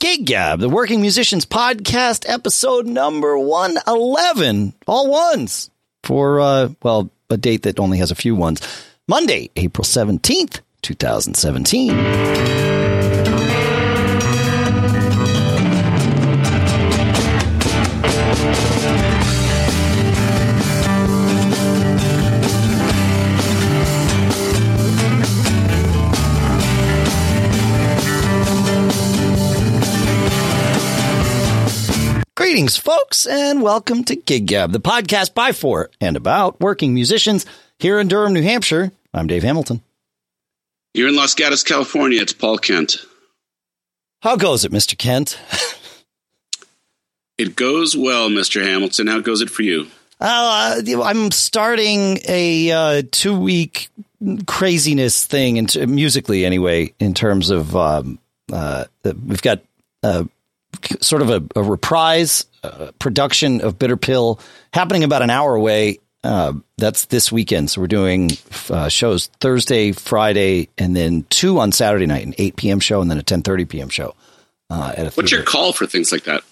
Gig Gab, the Working Musicians Podcast, episode number 111. All ones for, uh, well, a date that only has a few ones. Monday, April 17th, 2017. Folks, and welcome to Gig Gab, the podcast by, for, and about working musicians here in Durham, New Hampshire. I'm Dave Hamilton. You're in Los Gatos, California. It's Paul Kent. How goes it, Mr. Kent? it goes well, Mr. Hamilton. How goes it for you? Uh, I'm starting a uh, two week craziness thing, into, musically anyway, in terms of um, uh, we've got uh, sort of a, a reprise uh, production of Bitter Pill happening about an hour away. Uh, that's this weekend. So we're doing uh, shows Thursday, Friday, and then two on Saturday night, an 8 p.m. show and then a 10:30 p.m. show. Uh, What's your call for things like that?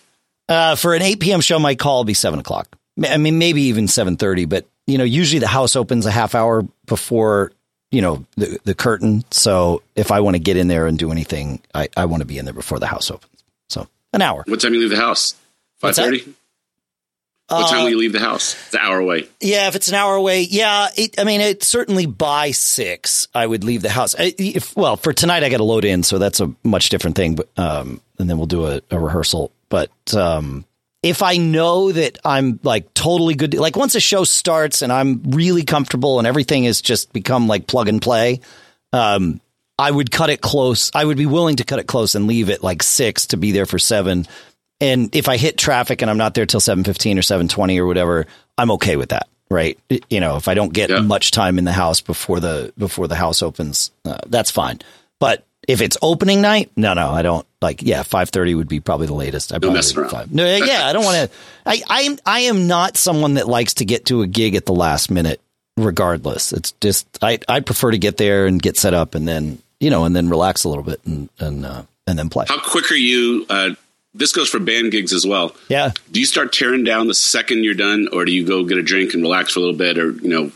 Uh, for an 8 p.m. show, my call will be seven o'clock. I mean, maybe even 7:30, but you know, usually the house opens a half hour before you know the the curtain. So if I want to get in there and do anything, I, I want to be in there before the house opens. An hour. What time do you leave the house? Five thirty. What time uh, will you leave the house? It's an hour away. Yeah, if it's an hour away, yeah. It, I mean, it certainly by six, I would leave the house. I, if, well, for tonight, I got to load in, so that's a much different thing. But um, and then we'll do a, a rehearsal. But um, if I know that I'm like totally good, like once a show starts and I'm really comfortable and everything has just become like plug and play, um, I would cut it close. I would be willing to cut it close and leave it like six to be there for seven. And if I hit traffic and I'm not there till seven fifteen or seven twenty or whatever, I'm okay with that. Right? You know, if I don't get yeah. much time in the house before the before the house opens, uh, that's fine. But if it's opening night, no, no, I don't like. Yeah, five thirty would be probably the latest. I no messing around. Five. No, yeah, I don't want to. I, I am I am not someone that likes to get to a gig at the last minute. Regardless, it's just I I prefer to get there and get set up and then you know, and then relax a little bit and and uh, and then play. How quick are you? Uh, this goes for band gigs as well. Yeah. Do you start tearing down the second you're done, or do you go get a drink and relax for a little bit, or you know,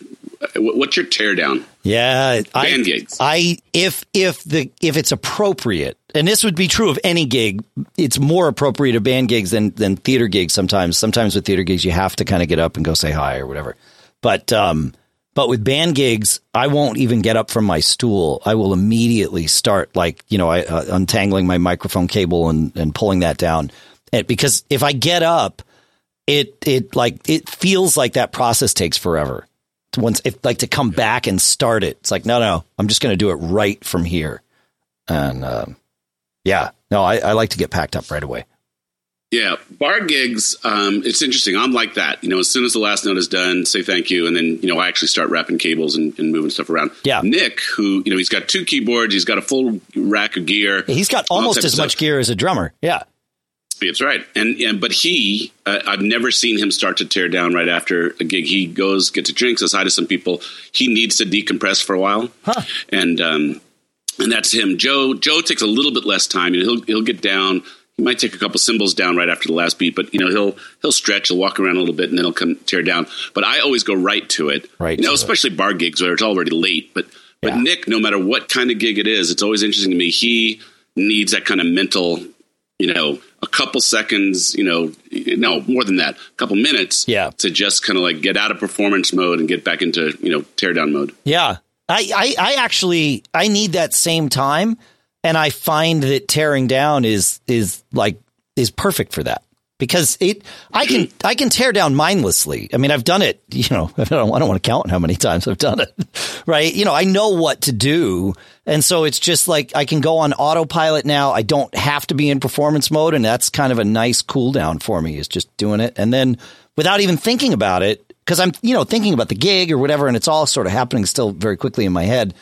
what's your tear down? Yeah, band I, gigs. I if if the if it's appropriate, and this would be true of any gig. It's more appropriate of band gigs than than theater gigs. Sometimes, sometimes with theater gigs, you have to kind of get up and go say hi or whatever. But um, but with band gigs, I won't even get up from my stool. I will immediately start like, you know, I, uh, untangling my microphone cable and, and pulling that down. And because if I get up, it, it like, it feels like that process takes forever. Once, if like to come back and start it, it's like, no, no, I'm just going to do it right from here. And, um, yeah, no, I, I like to get packed up right away. Yeah, bar gigs. Um, it's interesting. I'm like that. You know, as soon as the last note is done, say thank you, and then you know I actually start wrapping cables and, and moving stuff around. Yeah, Nick, who you know, he's got two keyboards, he's got a full rack of gear. He's got almost as much gear as a drummer. Yeah, that's right. And, and but he, uh, I've never seen him start to tear down right after a gig. He goes, gets a drink, says hi to some people. He needs to decompress for a while, huh. and um, and that's him. Joe, Joe takes a little bit less time. You know, he'll he'll get down he might take a couple cymbals down right after the last beat, but you know he'll he'll stretch, he'll walk around a little bit, and then he'll come tear down. But I always go right to it, right? You know, especially it. bar gigs where it's already late. But but. Nick, no matter what kind of gig it is, it's always interesting to me. He needs that kind of mental, you know, a couple seconds, you know, no more than that, a couple minutes, yeah, to just kind of like get out of performance mode and get back into you know tear down mode. Yeah, I I, I actually I need that same time and I find that tearing down is is like is perfect for that because it I can I can tear down mindlessly. I mean, I've done it. You know, I don't, I don't want to count how many times I've done it. Right? You know, I know what to do, and so it's just like I can go on autopilot now. I don't have to be in performance mode, and that's kind of a nice cool down for me. Is just doing it, and then without even thinking about it, because I'm you know thinking about the gig or whatever, and it's all sort of happening still very quickly in my head.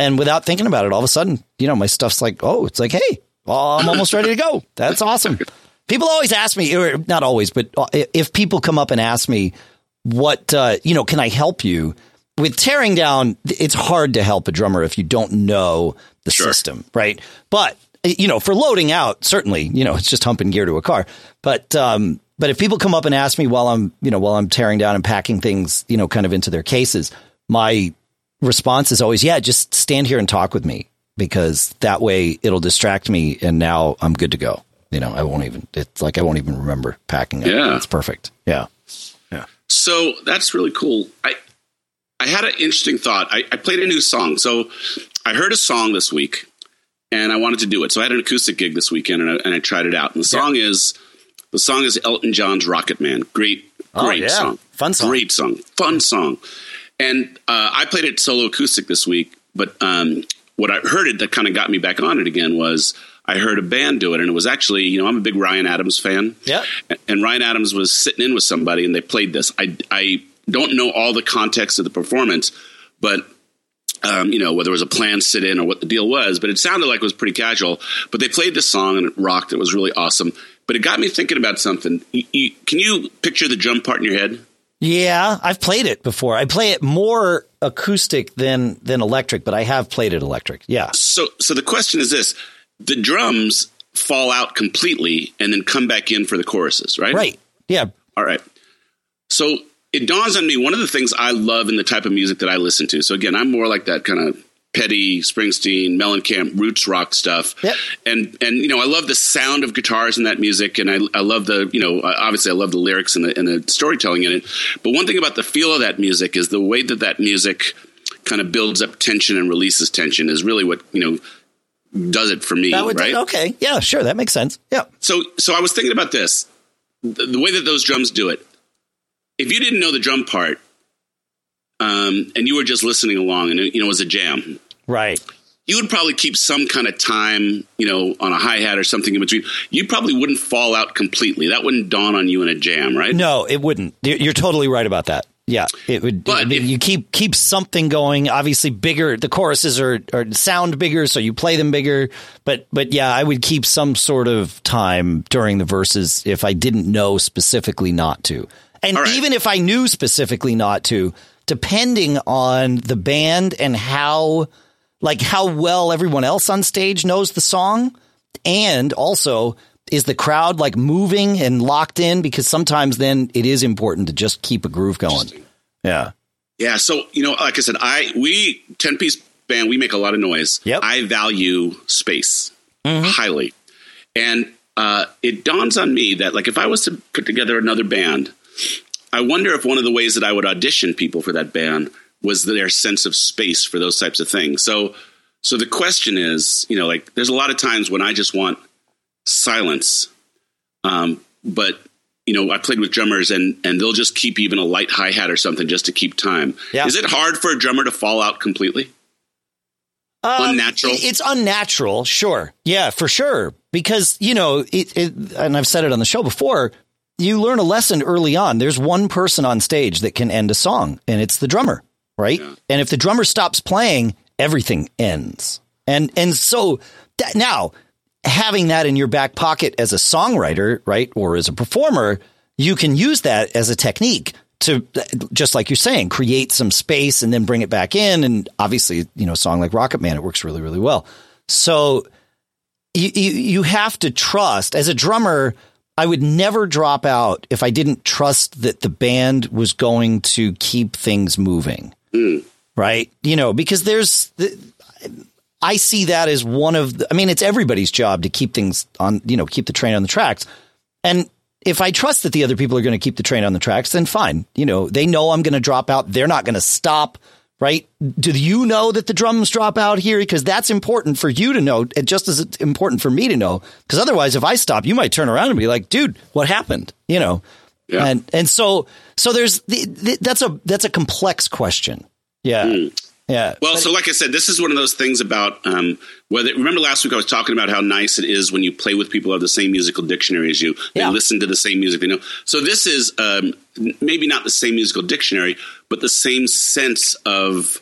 And without thinking about it, all of a sudden, you know, my stuff's like, oh, it's like, hey, well, I'm almost ready to go. That's awesome. People always ask me, or not always, but uh, if people come up and ask me, what, uh, you know, can I help you? With tearing down, it's hard to help a drummer if you don't know the sure. system, right? But you know, for loading out, certainly, you know, it's just humping gear to a car. But um, but if people come up and ask me while I'm, you know, while I'm tearing down and packing things, you know, kind of into their cases, my response is always, yeah, just stand here and talk with me because that way it'll distract me and now I'm good to go. You know, I won't even, it's like I won't even remember packing it. Yeah. It's perfect. Yeah. Yeah. So that's really cool. I I had an interesting thought. I, I played a new song. So I heard a song this week and I wanted to do it. So I had an acoustic gig this weekend and I, and I tried it out. And the song yeah. is the song is Elton John's Rocket Man. Great, oh, great oh, yeah. song. Fun song. Great song. Fun song. And uh, I played it solo acoustic this week, but um, what I heard it that kind of got me back on it again was I heard a band do it, and it was actually, you know, I'm a big Ryan Adams fan. Yeah. And Ryan Adams was sitting in with somebody, and they played this. I I don't know all the context of the performance, but um, you know, whether it was a planned sit in or what the deal was, but it sounded like it was pretty casual. But they played this song and it rocked. It was really awesome. But it got me thinking about something. You, you, can you picture the drum part in your head? Yeah, I've played it before. I play it more acoustic than than electric, but I have played it electric. Yeah. So so the question is this: the drums fall out completely and then come back in for the choruses, right? Right. Yeah. All right. So it dawns on me one of the things I love in the type of music that I listen to. So again, I'm more like that kind of Petty Springsteen, Mellencamp, roots rock stuff. Yep. And and you know, I love the sound of guitars in that music, and I I love the you know obviously I love the lyrics and the and the storytelling in it. But one thing about the feel of that music is the way that that music kind of builds up tension and releases tension is really what you know does it for me. That would, right? Okay. Yeah. Sure. That makes sense. Yeah. So so I was thinking about this, the, the way that those drums do it. If you didn't know the drum part, um, and you were just listening along, and it, you know it was a jam, right? You would probably keep some kind of time, you know, on a hi hat or something in between. You probably wouldn't fall out completely. That wouldn't dawn on you in a jam, right? No, it wouldn't. You're totally right about that. Yeah, it would. But I mean, if- you keep keep something going. Obviously, bigger. The choruses are, are sound bigger, so you play them bigger. But but yeah, I would keep some sort of time during the verses if I didn't know specifically not to. And right. even if I knew specifically not to, depending on the band and how like how well everyone else on stage knows the song, and also is the crowd like moving and locked in because sometimes then it is important to just keep a groove going. Yeah. Yeah. So you know, like I said, I we ten piece band. We make a lot of noise. Yep. I value space highly, and uh, it dawns on me that like if I was to put together another band, I wonder if one of the ways that I would audition people for that band was their sense of space for those types of things. So, so the question is, you know, like there's a lot of times when I just want silence, um, but you know, I played with drummers and and they'll just keep even a light hi hat or something just to keep time. Yeah. Is it hard for a drummer to fall out completely? Um, Unnatural? It's unnatural, sure. Yeah, for sure. Because, you know, it, it, and I've said it on the show before, you learn a lesson early on. There's one person on stage that can end a song, and it's the drummer, right? Yeah. And if the drummer stops playing, everything ends. And and so that, now having that in your back pocket as a songwriter, right, or as a performer, you can use that as a technique to just like you're saying, create some space and then bring it back in. And obviously, you know, a song like Rocket Man, it works really, really well. So you, you, you have to trust as a drummer. I would never drop out if I didn't trust that the band was going to keep things moving. Hmm. Right. You know, because there's, I see that as one of the, I mean, it's everybody's job to keep things on, you know, keep the train on the tracks. And if I trust that the other people are going to keep the train on the tracks, then fine. You know, they know I'm going to drop out. They're not going to stop, right? Do you know that the drums drop out here? Because that's important for you to know, and just as it's important for me to know. Because otherwise, if I stop, you might turn around and be like, "Dude, what happened?" You know. Yeah. And and so so there's the, the, that's a that's a complex question. Yeah. Hmm. Yeah. Well, so like I said, this is one of those things about um, whether. Remember last week I was talking about how nice it is when you play with people who have the same musical dictionary as you. They Yeah. listen to the same music they know. So this is um, maybe not the same musical dictionary, but the same sense of.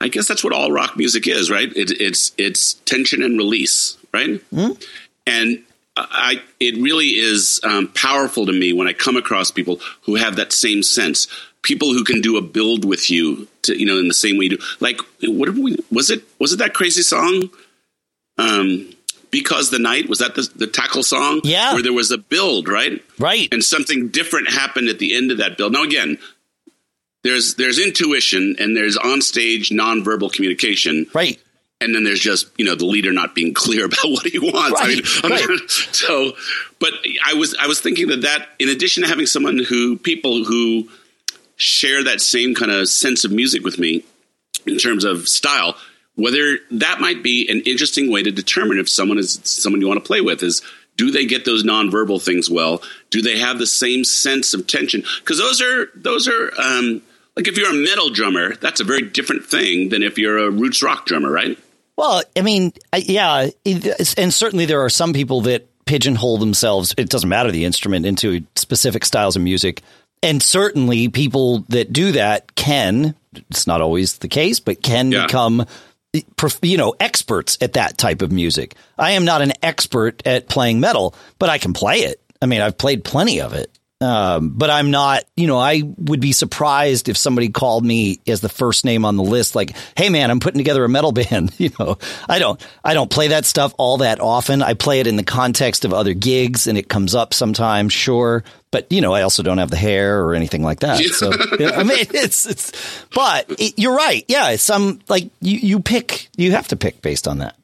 I guess that's what all rock music is, right? It, it's it's tension and release, right? And I, it really is um, powerful to me when I come across people who have that same sense. People who can do a build with you, to, you know, in the same way you do. Like, what we? Was it was it that crazy song? Um, because the night was that the, the tackle song Yeah. where there was a build right Right. and something different happened at the end of that build now again there's there's intuition and there's on stage nonverbal communication right. and then there's just you know the leader not being clear about what he wants. Right, I mean, right. so, but I was I was thinking that that in addition to having someone who people who share that same kind of sense of music with me in terms of style, whether that might be an interesting way to determine if someone is someone you want to play with is. Do they get those nonverbal things well? Do they have the same sense of tension? Because those are those are um, like if you're a metal drummer, that's a very different thing than if you're a roots rock drummer, right? Well, I mean, yeah, and certainly there are some people that pigeonhole themselves. It doesn't matter the instrument into specific styles of music, and certainly people that do that can. It's not always the case, but can Yeah. become, you know, experts at that type of music. I am not an expert at playing metal, but I can play it. I mean, I've played plenty of it. Um, but I'm not, you know, I would be surprised if somebody called me as the first name on the list, like, "Hey, man, I'm putting together a metal band." You know, I don't, I don't play that stuff all that often. I play it in the context of other gigs, and it comes up sometimes, sure. But you know, I also don't have the hair or anything like that. So, I mean, it's, it's. But it, you're right. Yeah, some like you, you pick, you have to pick based on that.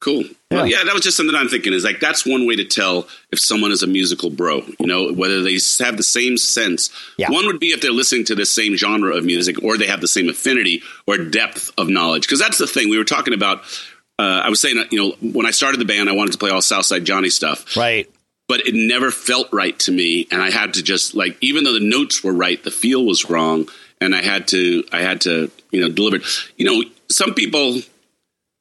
Yeah. Cool. Well, Yeah. yeah, that was just something I'm thinking is like that's one way to tell if someone is a musical bro, you know, whether they have the same sense. Yeah. One would be if they're listening to the same genre of music or they have the same affinity or depth of knowledge. Because that's the thing we were talking about. Uh, I was saying, you know, when I started the band, I wanted to play all Southside Johnny stuff, Right. but it never felt right to me. And I had to just like, even though the notes were right, the feel was wrong. And I had to, I had to, you know, deliver it. You know, some people,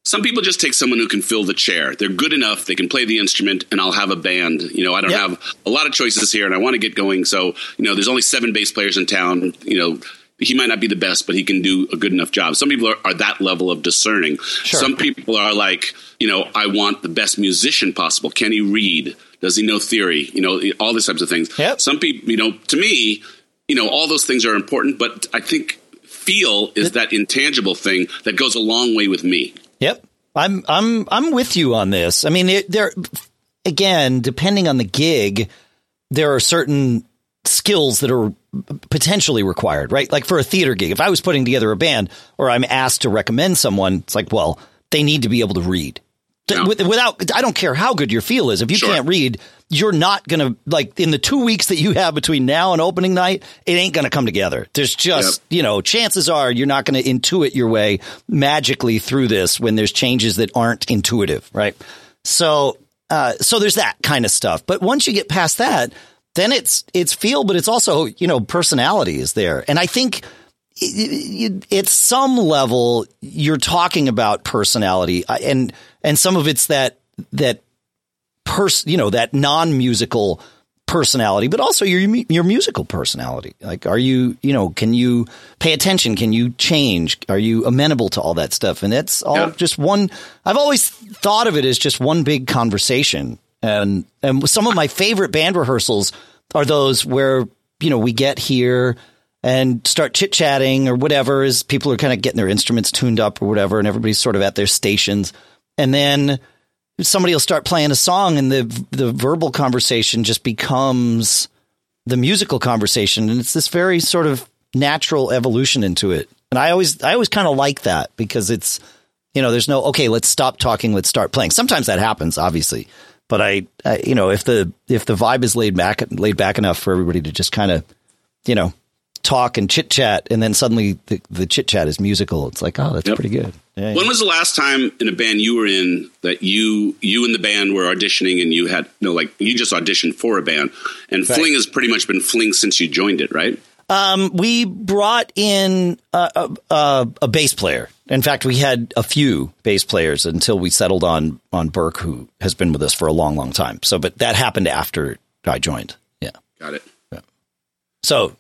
some people just take someone who can fill the chair. They're good enough. They can play the instrument, and I'll have a band. You know, I don't Yep. have a lot of choices here, and I want to get going. So, you know, there's only seven bass players in town. You know, he might not be the best, but he can do a good enough job. Some people are, are that level of discerning. Some people are like, you know, I want the best musician possible. Can he read? Does he know theory? You know, all these types of things. Yep. Some people, you know, to me, you know, all those things are important, but I think feel is that intangible thing that goes a long way with me. Yep. I'm I'm I'm with you on this. I mean, it, there again, depending on the gig, there are certain skills that are potentially required, right? Like for a theater gig, if I was putting together a band or I'm asked to recommend someone, it's like, well, they need to be able to read. Without, I don't care how good your feel is. If you Sure. can't read, you're not going to like in the two weeks that you have between now and opening night, it ain't going to come together. There's just, you know, chances are you're not going to intuit your way magically through this when there's changes that aren't intuitive, right? So, uh, so there's that kind of stuff. But once you get past that, then it's it's feel, but it's also you know personality is there, and I think at some level you're talking about personality, and and some of it's that that pers you know that non musical personality, but also your your musical personality. Like, are you you know can you pay attention? Can you change? Are you amenable to all that stuff? And that's all Yeah. just one. I've always thought of it as just one big conversation. And and some of my favorite band rehearsals are those where you know we get here and start chit chatting or whatever as people are kind of getting their instruments tuned up or whatever, and everybody's sort of at their stations, and then somebody will start playing a song and the the verbal conversation just becomes the musical conversation. And it's this very sort of natural evolution into it. And i always i always kind of like that because it's you know there's no okay let's stop talking let's start playing. Sometimes that happens obviously. But i, I you know if the if the vibe is laid back laid back enough for everybody to just kind of you know talk and chit chat and then suddenly the, the chit chat is musical it's like oh that's Yep. pretty good yeah, When was the last time in a band you were in that you you and the band were auditioning and you had you no like you just auditioned for a band and Right. Fling has pretty much been Fling since you joined it, right? Um, we brought in a, a, a, a bass player. In fact, we had a few bass players until we settled on on Burke, who has been with us for a long, long time. So, but that happened after I joined. Yeah. Got it. So, i- i-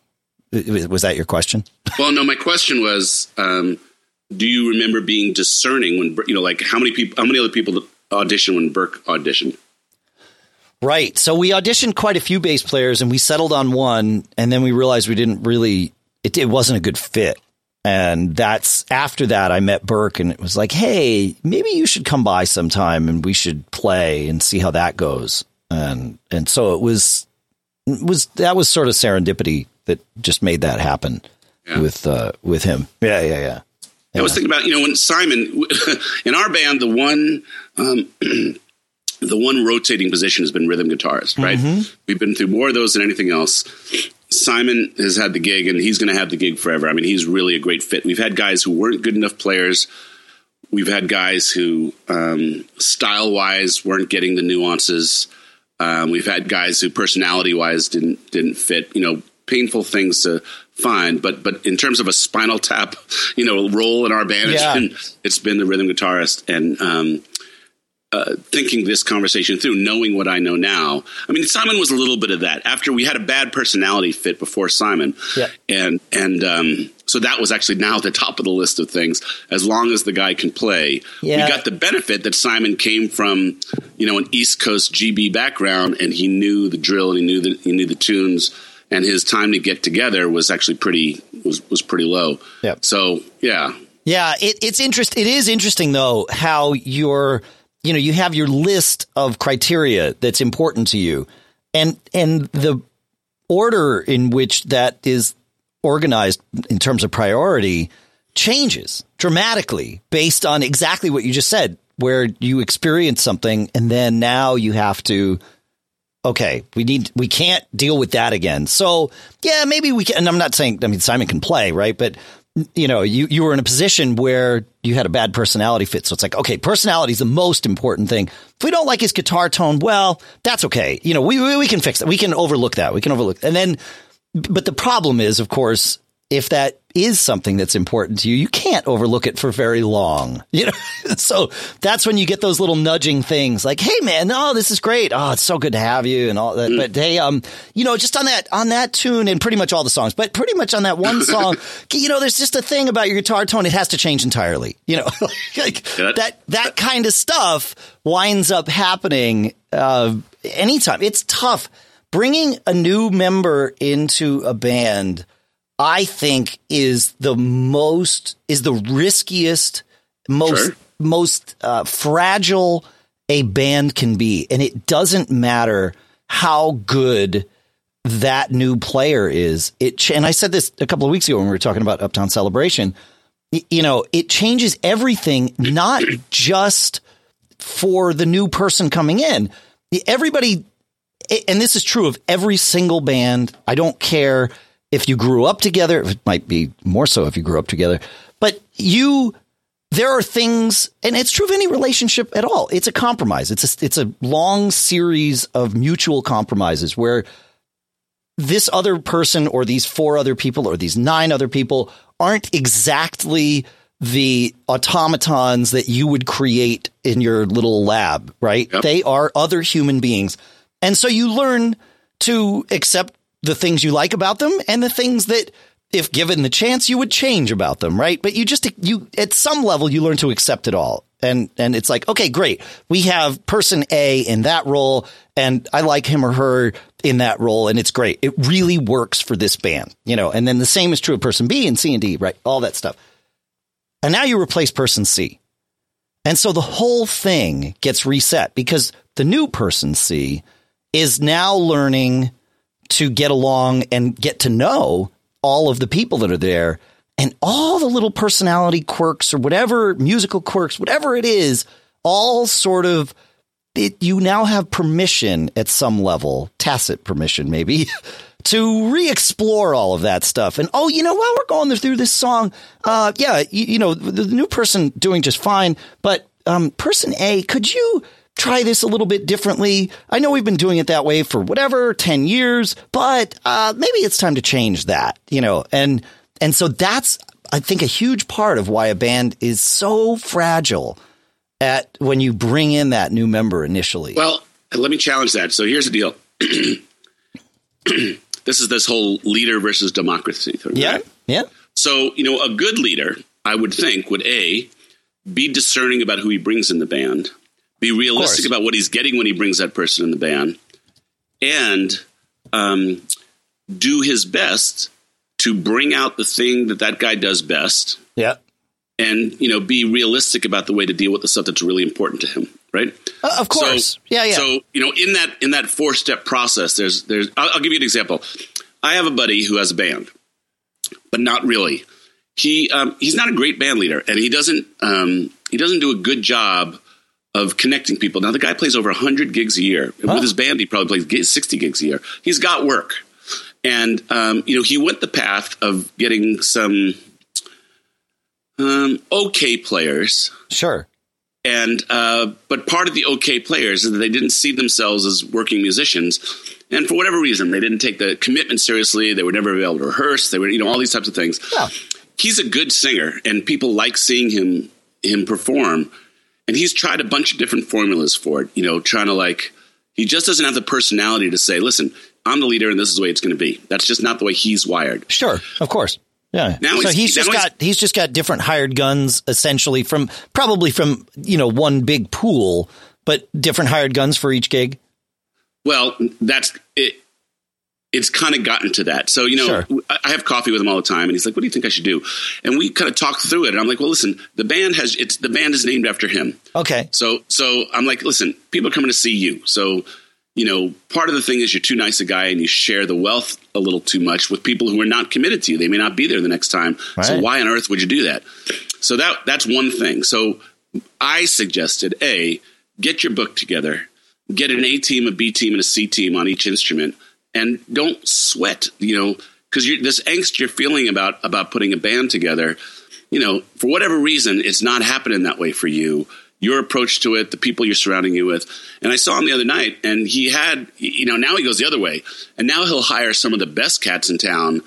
was that your question? Well, no, my question was, um, do you remember being discerning when you know, like how many people, how many other people auditioned when Burke auditioned? Right. So we auditioned quite a few bass players, and we settled on one, and then we realized we didn't really. It, it wasn't a good fit. And that's after that I met Burke and it was like, hey, maybe you should come by sometime and we should play and see how that goes. And and so it was it was that was sort of serendipity that just made that happen Yeah. with uh with him. Yeah, yeah, yeah. I was thinking about you know when Simon in our band the one um, the one rotating position has been rhythm guitarist right? We've been through more of those than anything else. Simon has had the gig and he's going to have the gig forever. I mean he's really a great fit. We've had guys who weren't good enough players. We've had guys who um, style wise weren't getting the nuances. Um, we've had guys who personality wise didn't didn't fit. You know painful things to find but but in terms of a Spinal Tap you know role in our band Yeah. it's been it's been the rhythm guitarist and um, uh, thinking this conversation through, knowing what I know now. I mean, Simon was a little bit of that. After we had a bad personality fit before Simon, Yeah. and and um, so that was actually now at the top of the list of things. As long as the guy can play, Yeah. we got the benefit that Simon came from, you know, an East Coast GB background, and he knew the drill and he knew the he knew the tunes, and his time to get together was actually pretty was was pretty low. Yeah. So yeah, Yeah, it, it's interest. It is interesting though how your you know you have your list of criteria that's important to you, and and the order in which that is organized in terms of priority changes dramatically based on exactly what you just said, where you experience something and then now you have to okay, we need we can't deal with that again. So yeah, maybe we can. And I'm not saying I mean Simon can play right, but you know you you were in a position where you had a bad personality fit. So it's like okay, personality is the most important thing. If we don't like his guitar tone, well, that's okay. You know we we, we can fix that. We can overlook that. We can overlook and then. But the problem is, of course, if that is something that's important to you, you can't overlook it for very long. You know, so that's when you get those little nudging things like, "Hey, man, oh, this is great. Oh, it's so good to have you," and all that. But hey, um, you know, just on that on that tune and pretty much all the songs, but pretty much on that one song, you know, there's just a thing about your guitar tone; it has to change entirely. You know, like Yeah. that that kind of stuff winds up happening uh, anytime. It's tough bringing a new member into a band. I think is the most is the riskiest, most Sure. most uh, fragile a band can be, and it doesn't matter how good that new player is. It ch- and I said this a couple of weeks ago when we were talking about Uptown Celebration. You know, it changes everything, not just for the new person coming in. Everybody and this is true of every single band. I don't care if you grew up together. It might be more so if you grew up together, but you, there are things, and it's true of any relationship at all. It's a compromise. It's a, it's a long series of mutual compromises where this other person or these four other people or these nine other people aren't exactly the automatons that you would create in your little lab, right? Yep. They are other human beings. And so you learn to accept the things you like about them and the things that if given the chance you would change about them, right? But you just you at some level you learn to accept it all. And and it's like, okay, great. We have person A in that role and I like him or her in that role and it's great. It really works for this band, you know. And then the same is true of person B and C and D, right? All that stuff. And now you replace person C. And so the whole thing gets reset because the new person C is now learning to get along and get to know all of the people that are there and all the little personality quirks or whatever musical quirks, whatever it is, all sort of it, you now have permission at some level, tacit permission maybe, to re-explore all of that stuff. And oh, you know, while we're going through this song, uh, yeah, you, you know, the, the new person doing just fine, but um, person A, could you try this a little bit differently? I know we've been doing it that way for whatever ten years, but uh, maybe it's time to change that, you know, and and so that's I think a huge part of why a band is so fragile at when you bring in that new member initially. Well, let me challenge that. So here's the deal. this is this whole leader versus democracy thing. yeah, right? yeah, So, you know, a good leader, I would think, would A, be discerning about who he brings in the band, be realistic about what he's getting when he brings that person in the band, and um, do his best to bring out the thing that that guy does best. Yeah. And, you know, be realistic about the way to deal with the stuff that's really important to him. Right. Uh, of course. So, yeah. Yeah. So, you know, in that, in that four step process, there's, there's, I'll, I'll give you an example. I have a buddy who has a band, but not really. He, um, he's not a great band leader and he doesn't, um, he doesn't do a good job of connecting people. Now the guy plays over 100 gigs a year. Huh? With his band, he probably plays 60 gigs a year. He's got work. And, um, you know, he went the path of getting some um, okay players. Sure. And, uh, but part of the okay players is that they didn't see themselves as working musicians. And for whatever reason, they didn't take the commitment seriously. They were never able to rehearse. They were, you know, all these types of things. Yeah. He's a good singer, and people like seeing him him perform. And he's tried a bunch of different formulas for it. You know, trying to like he just doesn't have the personality to say, "Listen, I'm the leader, and this is the way it's going to be." That's just not the way he's wired. Sure, of course. Yeah. Now so he's- he's just now he's- got he's just got different hired guns essentially from probably from you know one big pool, but different hired guns for each gig. Well, that's it. It's kind of gotten to that. So, you know, Sure. I have coffee with him all the time and he's like, what do you think I should do? And we kind of talk through it. And I'm like, well, listen, the band has, it's, the band is named after him. Okay. So, so I'm like, listen, people are coming to see you. So, you know, part of the thing is you're too nice a guy and you share the wealth a little too much with people who are not committed to you. They may not be there the next time. So why on earth would you do that? So that that's one thing. So I suggested a get your book together, get an A team, a B team, and a C team on each instrument, and don't sweat. You know, because this angst you're feeling about about putting a band together. You know, for whatever reason, it's not happening that way for you. Your approach to it, the people you're surrounding you with. And I saw him the other night, and he had, you know, now he goes the other way, and now he'll hire some of the best cats in town,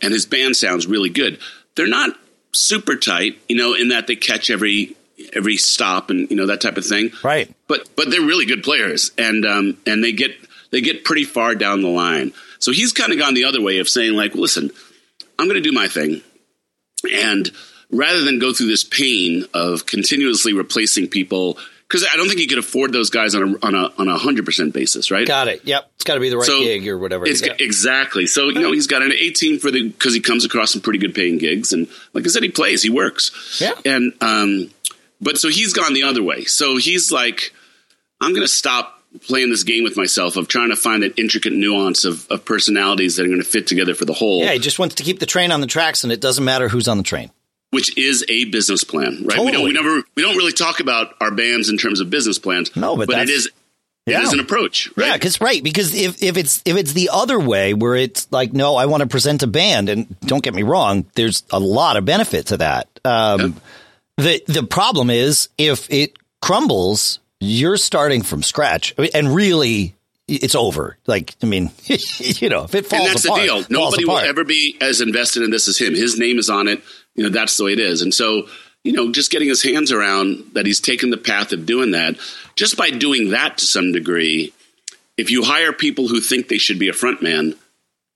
and his band sounds really good. They're not super tight, you know, in that they catch every every stop and you know that type of thing. Right. But but they're really good players, and um, and they get they get pretty far down the line. So he's kind of gone the other way of saying like, listen, I'm going to do my thing, and rather than go through this pain of continuously replacing people, because I don't think he could afford those guys on a on a on a hundred percent basis, right? Got it. Yep. It's got to be the right So, gig or whatever. It's Yeah. exactly. So you know he's got an team for the because he comes across some pretty good paying gigs, and like I said, he plays, he works. Yeah. And um, but so he's gone the other way. So he's like, I'm going to stop playing this game with myself of trying to find that intricate nuance of, of personalities that are going to fit together for the whole, Yeah, he just wants to keep the train on the tracks, and it doesn't matter who's on the train. which is a business plan, right? We don't we never we don't really talk about our bands in terms of business plans. No, but it that's- is Yeah. it is an approach, right? Yeah, because right, because if, if it's if it's the other way where it's like, no, I want to present a band, and don't get me wrong, there's a lot of benefit to that. Um, The the problem is if it crumbles, you're starting from scratch, and really, it's over. Like, I mean, you know, if it falls and that's apart, the deal. Nobody will ever be as invested in this as him. His name is on it. You know, that's the way it is. And so, you know, just getting his hands around that he's taken the path of doing that, just by doing that to some degree, if you hire people who think they should be a front man,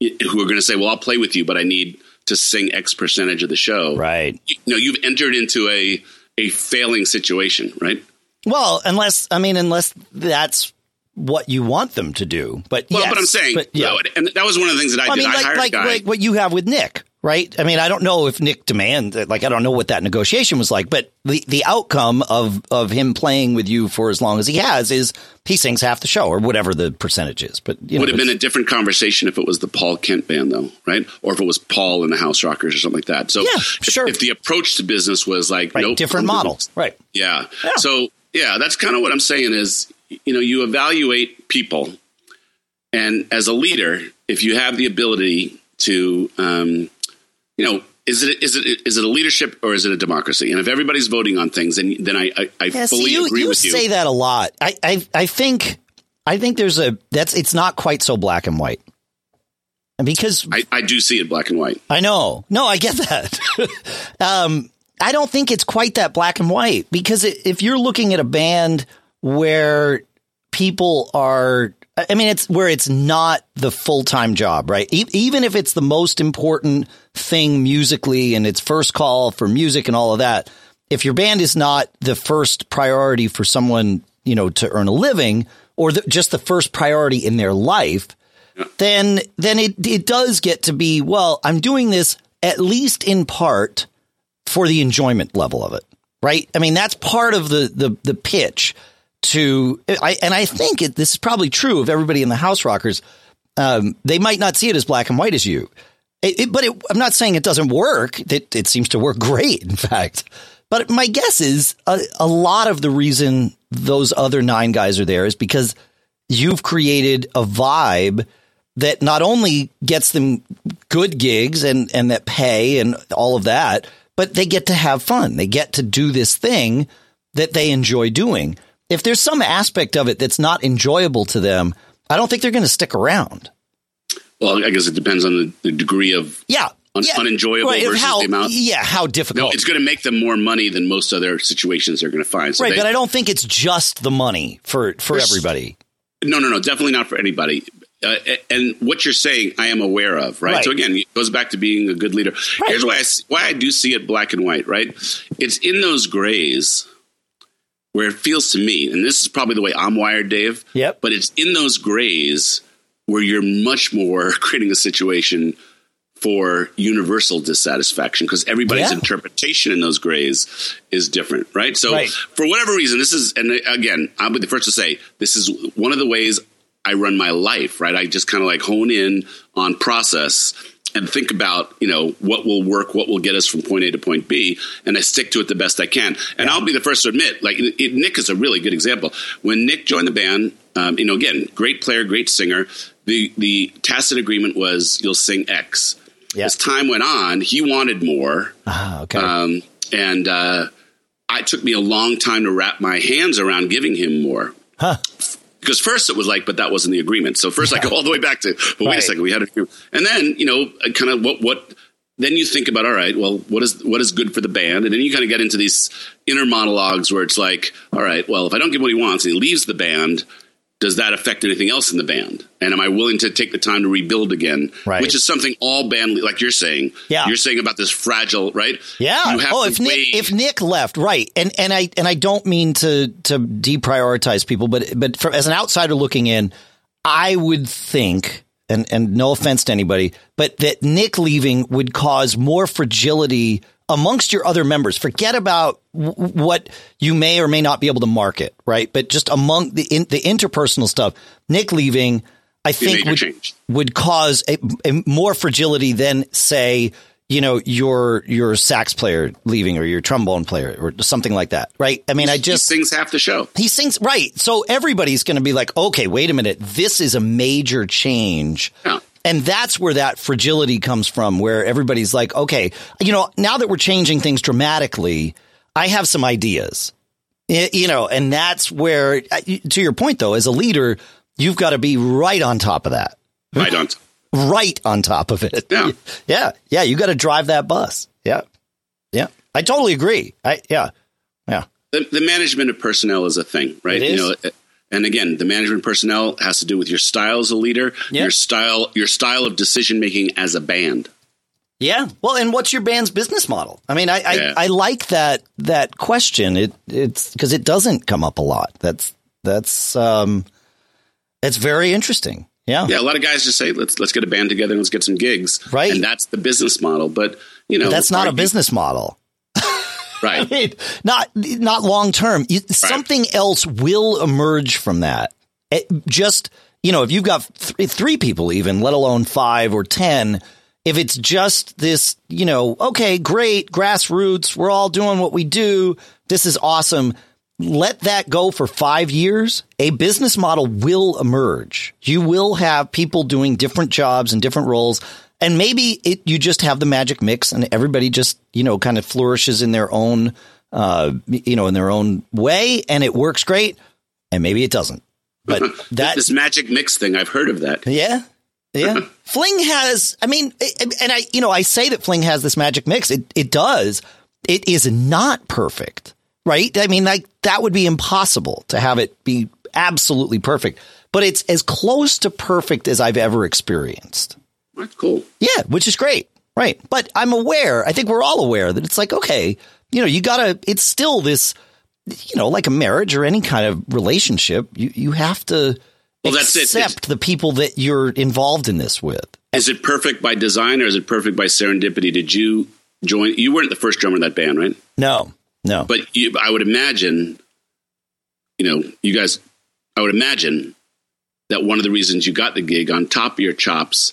who are going to say, well, I'll play with you, but I need to sing X percentage of the show. Right. You know, you've entered into a, a failing situation, right? Well, unless I mean, unless that's what you want them to do. But Well, yes, but I'm saying, but, yeah. no, and that was one of the things that I, I did. mean, I like hired like, like what you have with Nick, right? I mean, I don't know if Nick demand like I don't know what that negotiation was like, but the the outcome of of him playing with you for as long as he has is he sings half the show or whatever the percentage is. But you know, would have been a different conversation if it was the Paul Kent band, though, right? Or if it was Paul and the House Rockers or something like that. So, Yeah, if, sure. if the approach to business was like, right, nope, different I'm model, right? Yeah. Yeah. So, yeah, that's kind of what I'm saying is, you know, you evaluate people, and as a leader, if you have the ability to, um, you know. Is it is it is it a leadership or is it a democracy? And if everybody's voting on things, then then I I, I Yeah, fully see, you, agree you with you. say that a lot. I, I I think I think there's a that's it's not quite so black and white. Because I, I do see it black and white. I know. No, I get that. um, I don't think it's quite that black and white because if you're looking at a band where people are, I mean, it's where it's not the full time job, right? E- even if it's the most important thing musically and it's first call for music and all of that, if your band is not the first priority for someone, you know, to earn a living or the, just the first priority in their life, then then it it does get to be well. I'm doing this at least in part for the enjoyment level of it, right? I mean, that's part of the the the pitch to I and I think it, this is probably true of everybody in the House Rockers. Um, they might not see it as black and white as you, it, it, but I'm not saying it doesn't work. It, it seems to work great, in fact. But my guess is a, a lot of the reason those other nine guys are there is because you've created a vibe that not only gets them good gigs and, and that pay and all of that, but they get to have fun. They get to do this thing that they enjoy doing. If there's some aspect of it that's not enjoyable to them, I don't think they're going to stick around. Well, I guess it depends on the, the degree of yeah, un- yeah. unenjoyable Right, versus how, the amount. Yeah, how difficult. No, it's going to make them more money than most other situations they're going to find. So right, they- but I don't think it's just the money for for everybody. No, no, no, definitely not for anybody. Uh, and what you're saying, I am aware of, right? Right. So again, it goes back to being a good leader. Here's why I s- why I do see it black and white, right? It's in those grays where it feels to me, and this is probably the way I'm wired, Dave. Yep. But it's in those grays where you're much more creating a situation for universal dissatisfaction because everybody's Yeah. interpretation in those grays is different, right? So Right. for whatever reason, this is, and again, I'll be the first to say this is one of the ways I run my life, right? I just kind of like hone in on process and think about, you know, what will work, what will get us from point A to point B, and I stick to it the best I can. And I'll be the first to admit, like it, it- Nick is a really good example. When Nick joined the band, um, you know, again, great player, great singer. The the tacit agreement was you'll sing X. Yeah. As time went on, he wanted more. Ah, okay. Um, and uh, it took me a long time to wrap my hands around giving him more. Huh. Because first it was like, but that wasn't the agreement. So first I go all the way back to, but wait a second, we had a few. And then, you know, kind of what, what, then you think about, all right, well, what is, what is good for the band? And then you kind of get into these inner monologues where it's like, all right, well, if I don't give what he wants and he leaves the band, does that affect anything else in the band? And am I willing to take the time to rebuild again? Right. Which is something all band, like you're saying, Yeah. you're saying about this fragile, right? Yeah. You have Oh, if Nick if Nick left, right, and and I and I don't mean to to deprioritize people, but but for, as an outsider looking in, I would think, and and no offense to anybody, but that Nick leaving would cause more fragility amongst your other members. Forget about w- what you may or may not be able to market, right? But just among the in, the interpersonal stuff, Nick leaving, I think would, change. would cause a, a more fragility than say you know your your sax player leaving or your trombone player or something like that right i mean i he just sings half the show. he sings right so everybody's going to be like okay wait a minute this is a major change Yeah. And that's where that fragility comes from where everybody's like okay you know now that we're changing things dramatically i have some ideas you know and that's where uh, to your point though as a leader you've got to be right on top of that Right on. right on top of it. Yeah. Yeah. Yeah. You got to drive that bus. Yeah. Yeah. I totally agree. I, yeah. Yeah. The, the management of personnel is a thing, right? It is. You know, and again, the management personnel has to do with your style as a leader, Yeah. your style, your style of decision making as a band. Yeah. Well, and what's your band's business model? I mean, I, Yeah. I, I like that, that question. It, it's because it doesn't come up a lot. That's, that's, um, it's very interesting. Yeah. Yeah, a lot of guys just say, "Let's let's get a band together and let's get some gigs." Right. and that's the business model. But you know, That's not a business modle. right? I mean, not not long term. You- Something else will emerge from that. It just you know, if you've got th- three people, even let alone five or ten, if it's just this, you know, okay, great, grassroots, we're all doing what we do. This is awesome. Let that go for five years. A business model will emerge. You will have people doing different jobs and different roles. And maybe it, you just have the magic mix and everybody just, you know, kind of flourishes in their own, uh, you know, in their own way and it works great. And maybe it doesn't. But that, this magic mix thing, I've heard of that. yeah. Yeah. Fling has, I mean, and I, you know, I say that Fling has this magic mix. It, it does. It is not perfect, right? I mean, like that would be impossible to have it be absolutely perfect, but it's as close to perfect as I've ever experienced. That's cool. Yeah, which is great. Right. But I'm aware, I think we're all aware that it's like, okay, you know, you gotta, it's still this, you know, like a marriage or any kind of relationship, you, you have to Well, that's it. The people that you're involved in this with. Is it perfect by design or is it perfect by serendipity? Did you join? You weren't the first drummer of that band, right? No, no. But you, I would imagine, you know, you guys, I would imagine that one of the reasons you got the gig on top of your chops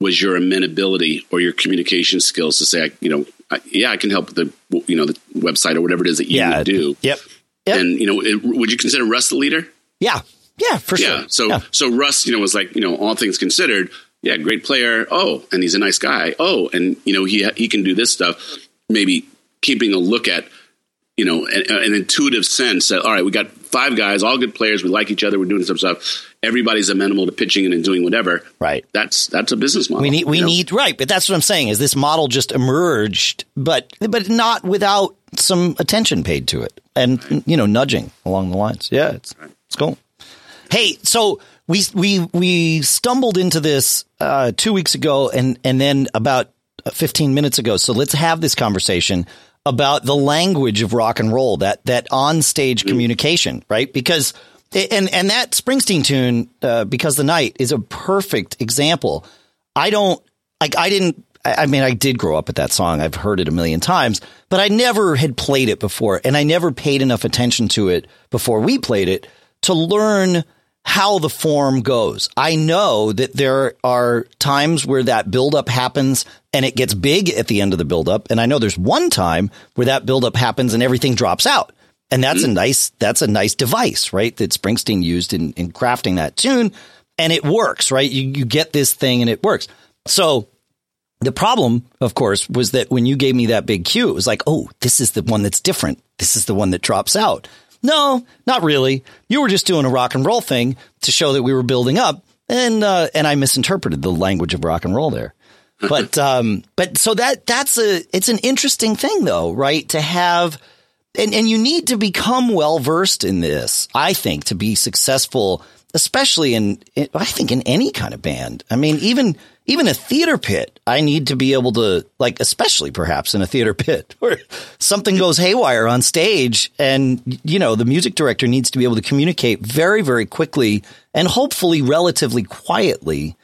was your amenability or your communication skills to say, you know, I, yeah, I can help the, you know, the website or whatever it is that you yeah, do. Yep. yep. And, you know, it, would you consider Russ the leader? Yeah. Yeah, for yeah. sure. So, yeah. so Russ, you know, was like, you know, all things considered, yeah, great player. Oh, and he's a nice guy. Oh, and you know, he, he can do this stuff. Maybe keeping a look at, you know, an, an intuitive sense that, all right, we got five guys, all good players. We like each other. We're doing some stuff. Everybody's amenable to pitching in and doing whatever. Right. That's that's a business model. We need we you know? need right, but that's what I'm saying is this model just emerged, but but not without some attention paid to it and you know nudging along the lines. Yeah, it's it's cool. Hey, so we we we stumbled into this uh, two weeks ago, and and then about 15 minutes ago. So let's have this conversation about the language of rock and roll that that on stage mm. communication, right? Because and and that Springsteen tune, uh, because the night is a perfect example. I don't like. I didn't. I mean, I did grow up with that song. I've heard it a million times, but I never had played it before, and I never paid enough attention to it before we played it to learn how the form goes. I know that there are times where that buildup happens and it gets big at the end of the buildup. And I know there's one time where that buildup happens and everything drops out. And that's mm-hmm. a nice, that's a nice device, right? That Springsteen used in, in crafting that tune. And it works, right? You, you get this thing and it works. So the problem, of course, was that when you gave me that big cue, it was like, oh, this is the one that's different. This is the one that drops out. No, not really. You were just doing a rock and roll thing to show that we were building up, and uh, and I misinterpreted the language of rock and roll there. But um, but so that that's a it's an interesting thing though, right? To have and and you need to become well versed in this, I think, to be successful, especially in, in I think in any kind of band. I mean, even even a theater pit, I need to be able to like, especially perhaps in a theater pit where something goes haywire on stage and, you know, the music director needs to be able to communicate very, very quickly and hopefully relatively quietly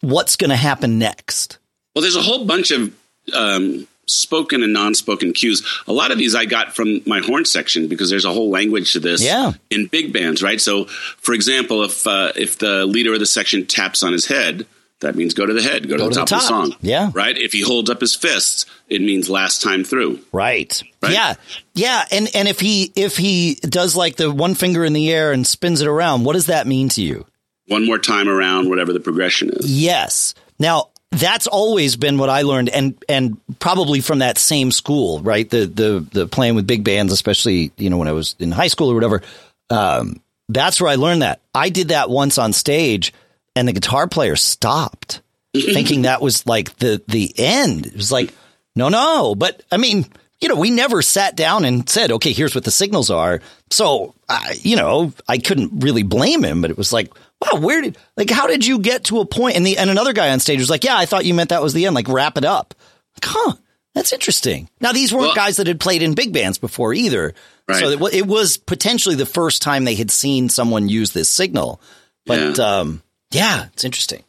what's going to happen next. Well, there's a whole bunch of, um, spoken and non-spoken cues. A lot of these I got from my horn section because there's a whole language to this yeah. in big bands, right? So, for example, if uh, if the leader of the section taps on his head, that means go to the head, go, go to, the, to top the, top of the song. Yeah. Right? If he holds up his fists, it means last time through. Right. right. Yeah. Yeah. And and if he if he does like the one finger in the air and spins it around, what does that mean to you? One more time around, whatever the progression is. Yes. Now that's always been what I learned and and probably from that same school, right? The the the playing with big bands, especially, you know, when I was in high school or whatever. Um, that's where I learned that. I did that once on stage and the guitar player stopped thinking that was like the the end. It was like, no, no. But I mean, you know, we never sat down and said, okay, here's what the signals are. So, uh, you know, I couldn't really blame him, but it was like, wow, where did like how did you get to a point? And the and another guy on stage was like, yeah, I thought you meant that was the end. Like wrap it up. Like, huh. That's interesting. Now these weren't well, guys that had played in big bands before either, right. so it, it, was potentially the first time they had seen someone use this signal. But yeah. um, yeah, it's interesting.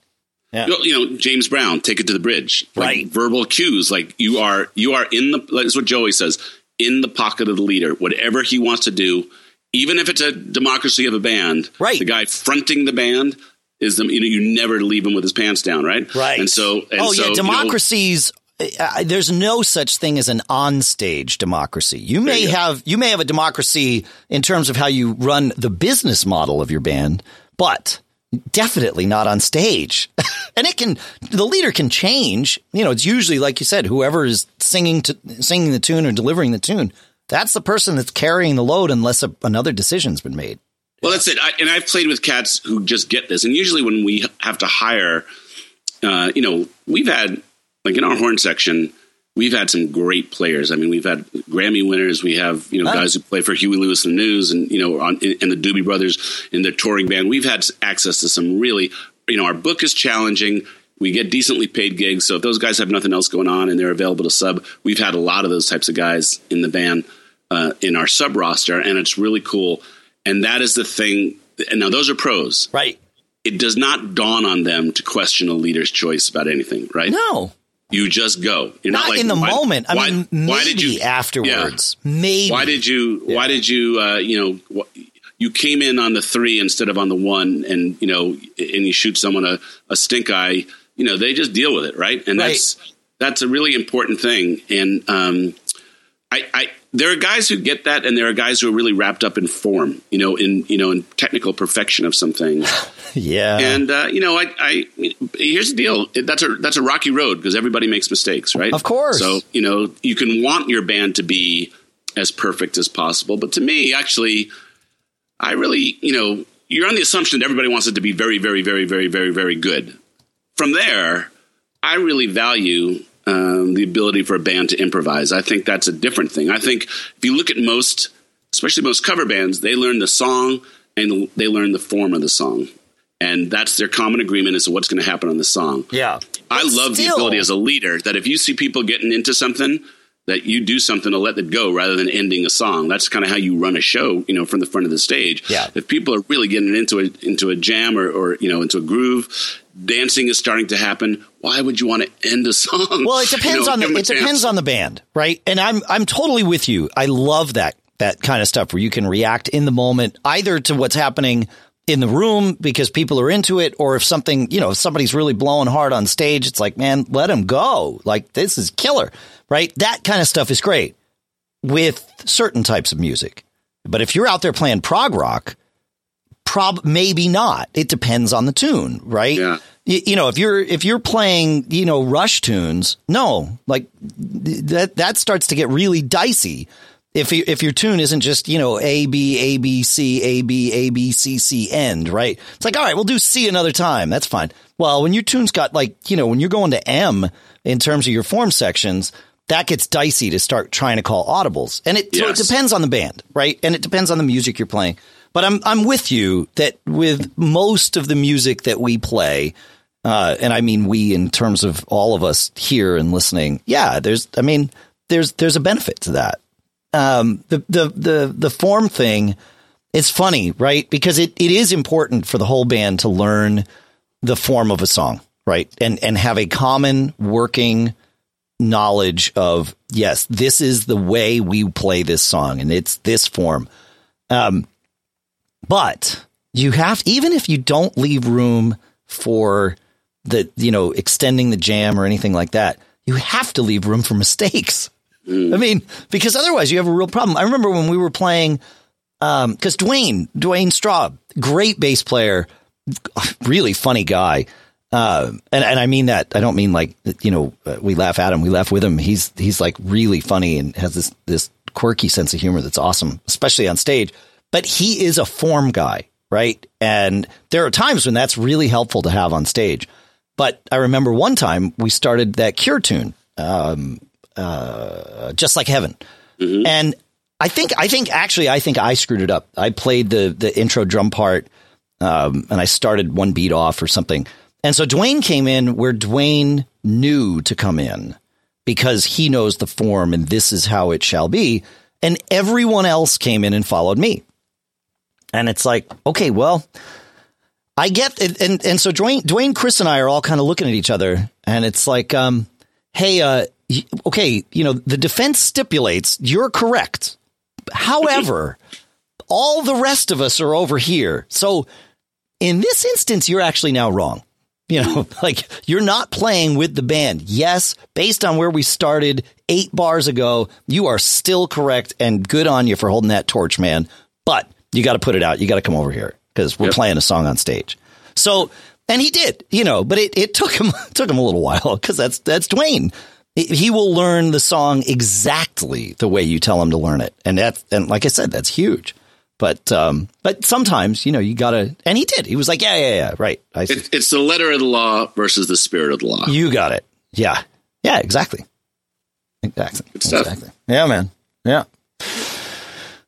Yeah. You know, James Brown, take it to the bridge. Like right. Verbal cues, like you are, you are in the. That's what Joey says. In the pocket of the leader, whatever he wants to do, even if it's a democracy of a band, right? The guy fronting the band is the. You know, you never leave him with his pants down, right? Right. And so, and oh so, yeah, democracies. You know, uh, there's no such thing as an on-stage democracy. You may you have you may have a democracy in terms of how you run the business model of your band, but definitely not on stage. and it can, the leader can change. You know, it's usually, like you said, whoever is singing to singing the tune or delivering the tune. That's the person that's carrying the load unless a, another decision's been made. Well, that's it. I, and I've played with cats who just get this. And usually when we have to hire, uh, you know, we've had, like in our horn section, we've had some great players. I mean, we've had Grammy winners. We have you know guys who play for Huey Lewis and the News, and you know, on, and the Doobie Brothers in their touring band. We've had access to some really, you know, our book is challenging. We get decently paid gigs, so if those guys have nothing else going on and they're available to sub, we've had a lot of those types of guys in the band uh, in our sub roster, and it's really cool. And that is the thing. And now those are pros, right? it does not dawn on them to question a leader's choice about anything, right? No. You just go. You're not, not, like in the why- moment. I why- mean, why maybe did you- afterwards. Maybe. Why did you? Why did you? Uh, you know, you came in on the three instead of on the one, and you know, and you shoot someone a, a stink eye. You know, they just deal with it, right? And Right. that's that's a really important thing. And um, I, I there are guys who get that, and there are guys who are really wrapped up in form. You know, in you know, in technical perfection of something. Yeah. And uh, you know, I, I here's the deal. That's a that's a rocky road because everybody makes mistakes, right? Of course. So you know, you can want your band to be as perfect as possible, but to me, actually, I really, you know, you're on the assumption that everybody wants it to be very, very, very, very, very, very good. From there, I really value um, the ability for a band to improvise. I think that's a different thing. I think if you look at most, especially most cover bands, they learn the song and they learn the form of the song. And that's their common agreement as to what's going to happen on the song. yeah. I But love the ability as a leader that if you see people getting into something, that you do something to let it go rather than ending a song. That's kind of how you run a show, you know, from the front of the stage. Yeah. If people are really getting into a into a jam or, or you know into a groove, dancing is starting to happen. Why would you want to end a song? Well, it depends You know, on the give 'em a it depends on the band, right? And I'm I'm totally with you. I love that that kind of stuff where you can react in the moment either to what's happening in the room because people are into it or if something, you know, if somebody's really blowing hard on stage, it's like, man, let them go. Like this is killer, right? That kind of stuff is great with certain types of music. But if you're out there playing prog rock, prob maybe not. It depends on the tune, right? Yeah. Y- You, know, if you're if you're playing, you know, Rush tunes, no, like that that starts to get really dicey. If you, if your tune isn't just you know A B A B C A B A B C C end, right? It's like all right, we'll do C another time. That's fine. Well, when your tune's got like you know when you're going to M in terms of your form sections, that gets dicey to start trying to call audibles, and it so it depends on the band, right? And it depends on the music you're playing. But I'm I'm with you that with most of the music that we play, uh, and I mean we in terms of all of us here and listening, yeah, there's I mean there's there's a benefit to that. Um, the the the the form thing, it's funny, right? Because it, it is important for the whole band to learn the form of a song, right? And and have a common working knowledge of yes, this is the way we play this song, and it's this form. Um, but you have even if you don't leave room for the you know extending the jam or anything like that, you have to leave room for mistakes. I mean, because otherwise you have a real problem. I remember when we were playing, um, because Dwayne, Dwayne Straub, great bass player, really funny guy. Uh, and, and I mean that, I don't mean like, you know, uh, we laugh at him, we laugh with him. He's, he's like really funny and has this, this quirky sense of humor that's awesome, especially on stage. But he is a form guy, right? And there are times when that's really helpful to have on stage. But I remember one time we started that Cure tune, um, uh, just like heaven. And I think, I think actually, I think I screwed it up. I played the, the intro drum part, um, and I started one beat off or something. And so Dwayne came in where Dwayne knew to come in because he knows the form and this is how it shall be. And everyone else came in and followed me. And it's like, okay, well, I get it. And, and so Dwayne, Dwayne, Chris and I are all kind of looking at each other and it's like, um, Hey, uh, okay, you know, the defense stipulates you're correct. However, all the rest of us are over here. So in this instance, you're actually now wrong. You know, like you're not playing with the band. Yes, based on where we started eight bars ago, you are still correct and good on you for holding that torch, man. But you got to put it out. You got to come over here because we're Yep. playing a song on stage. So, and he did, you know, but it, it took him, took him a little while because that's, that's Dwayne. He will learn the song exactly the way you tell him to learn it. And that's, and like I said, that's huge. But, um, but sometimes, you know, you gotta, and he did. He was like, yeah, yeah, yeah, right. I, It, it's the letter of the law versus the spirit of the law. you got it. Yeah. Yeah, exactly. Exactly. Good stuff. Exactly. Yeah, man. Yeah.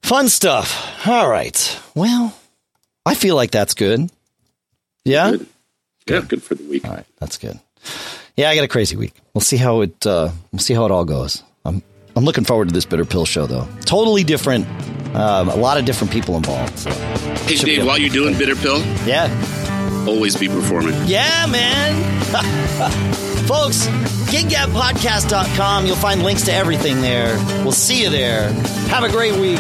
Fun stuff. All right. Well, I feel like that's good. Yeah. Good. Yeah, good for the week. All right. That's good. Yeah, I got a crazy week. We'll see how it, uh, we'll see how it all goes. I'm, I'm looking forward to this bitter pill show though. Totally different. Um, a lot of different people involved. So Hey, should Dave, while you're doing Bitter Pill, yeah. always be performing. Yeah, man. Folks, giggabpodcast.com. You'll find links to everything there. We'll see you there. Have a great week.